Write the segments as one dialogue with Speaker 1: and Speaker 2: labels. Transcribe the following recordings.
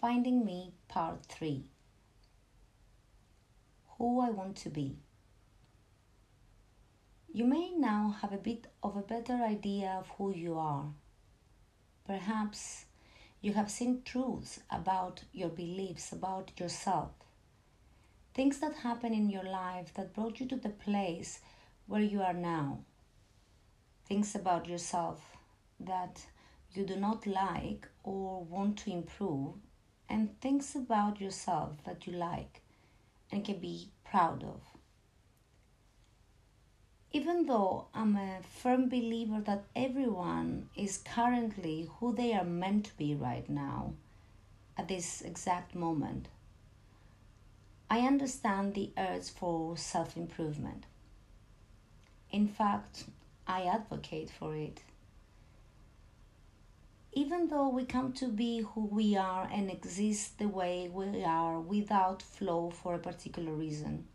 Speaker 1: Finding Me Part 3 Who I Want to Be. You may now have a bit of a better idea of who you are. Perhaps you have seen truths about your beliefs about yourself, things that happened in your life that brought you to the place where you are now, things about yourself that you do not like or want to improve and things about yourself that you like and can be proud of. Even though I'm a firm believer that everyone is currently who they are meant to be right now, at this exact moment, I understand the urge for self improvement. In fact, I advocate for it even though we come to be who we are and exist the way we are without flow for a particular reason,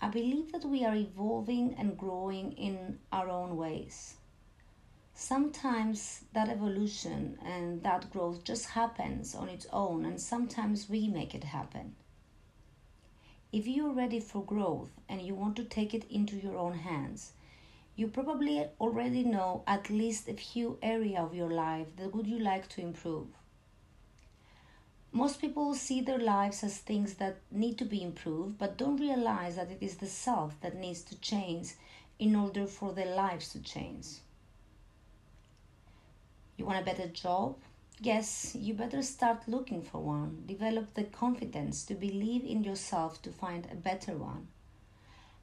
Speaker 1: I believe that we are evolving and growing in our own ways. Sometimes that evolution and that growth just happens on its own, and sometimes we make it happen. If you're ready for growth and you want to take it into your own hands, you probably already know at least a few areas of your life that would you like to improve. Most people see their lives as things that need to be improved, but don't realize that it is the self that needs to change in order for their lives to change. You want a better job? Yes, you better start looking for one. Develop the confidence to believe in yourself to find a better one.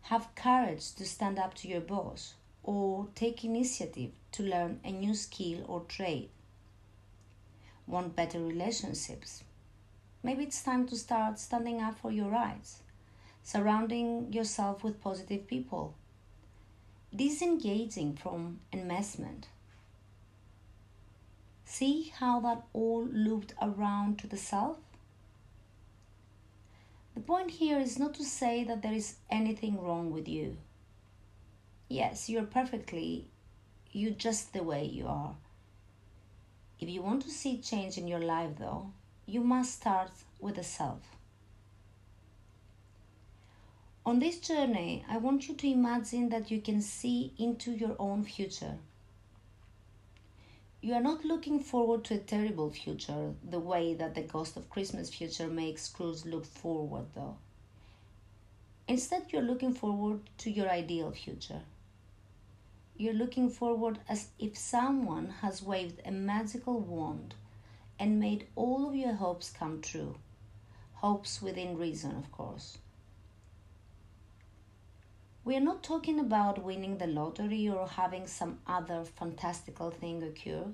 Speaker 1: Have courage to stand up to your boss or take initiative to learn a new skill or trade. Want better relationships? Maybe it's time to start standing up for your rights, surrounding yourself with positive people, disengaging from investment. See how that all looped around to the self? The point here is not to say that there is anything wrong with you Yes, you're perfectly, you just the way you are. If you want to see change in your life, though, you must start with the self. On this journey, I want you to imagine that you can see into your own future. You are not looking forward to a terrible future the way that the Ghost of Christmas future makes Scrooge look forward, though. Instead, you're looking forward to your ideal future. You're looking forward as if someone has waved a magical wand and made all of your hopes come true. Hopes within reason, of course. We are not talking about winning the lottery or having some other fantastical thing occur.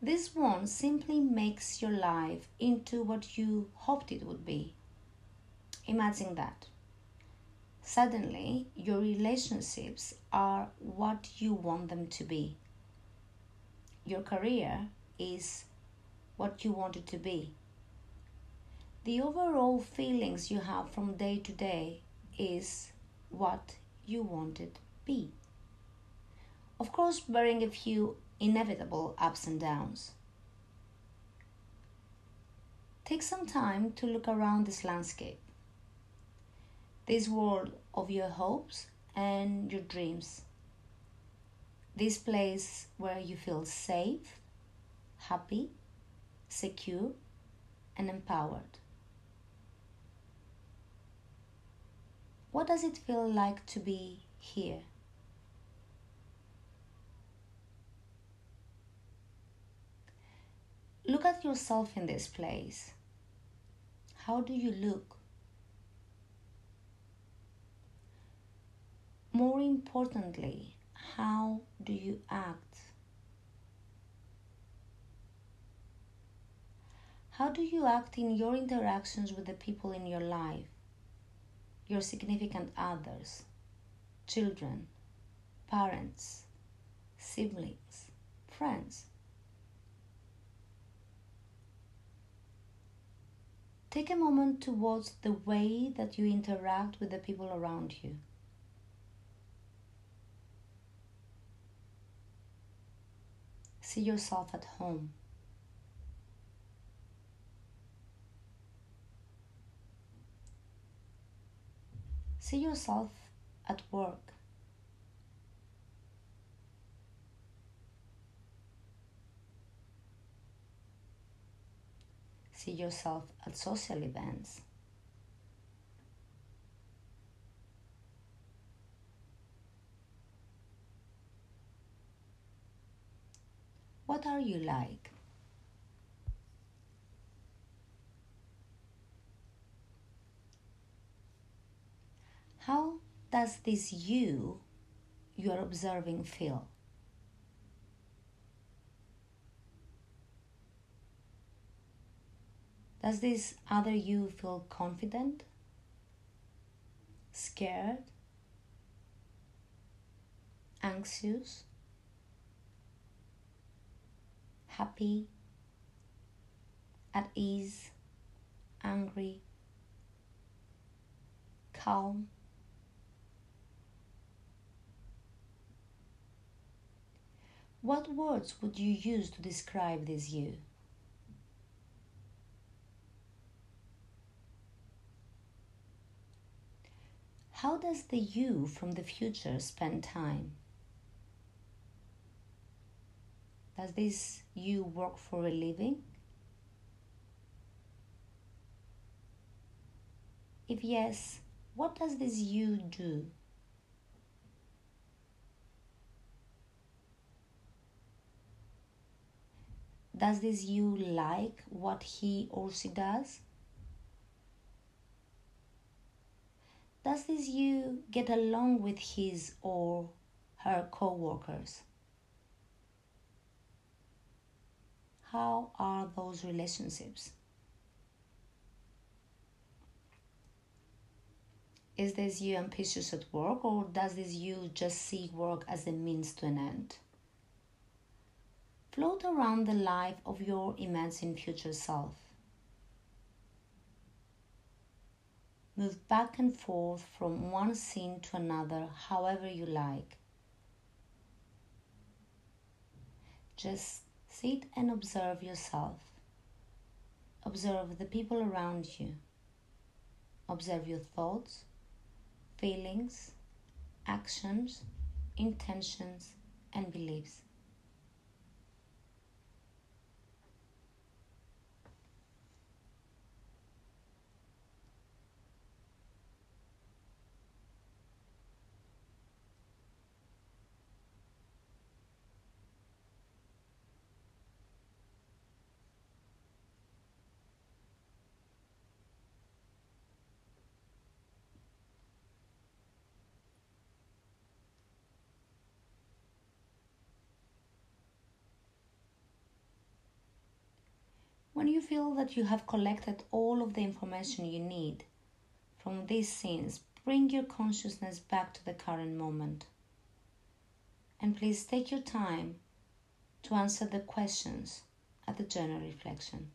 Speaker 1: This one simply makes your life into what you hoped it would be. Imagine that. Suddenly, your relationships are what you want them to be. Your career is what you want it to be. The overall feelings you have from day to day is what you want it be. Of course, bearing a few inevitable ups and downs. Take some time to look around this landscape this world of your hopes and your dreams. This place where you feel safe, happy, secure, and empowered. What does it feel like to be here? Look at yourself in this place. How do you look? More importantly, how do you act? How do you act in your interactions with the people in your life, your significant others, children, parents, siblings, friends? Take a moment to watch the way that you interact with the people around you. See yourself at home. See yourself at work. See yourself at social events. What are you like? How does this you you are observing feel? Does this other you feel confident? Scared? Anxious? Happy? At ease? Angry? Calm? What words would you use to describe this you? How does the you from the future spend time? Does this you work for a living? If yes, what does this you do? Does this you like what he or she does? Does this you get along with his or her co workers? How are those relationships? Is this you ambitious at work or does this you just see work as a means to an end? Float around the life of your imagined future self. Move back and forth from one scene to another, however you like. Just sit and observe yourself. Observe the people around you. Observe your thoughts, feelings, actions, intentions, and beliefs. When you feel that you have collected all of the information you need from these scenes, bring your consciousness back to the current moment. And please take your time to answer the questions at the journal reflection.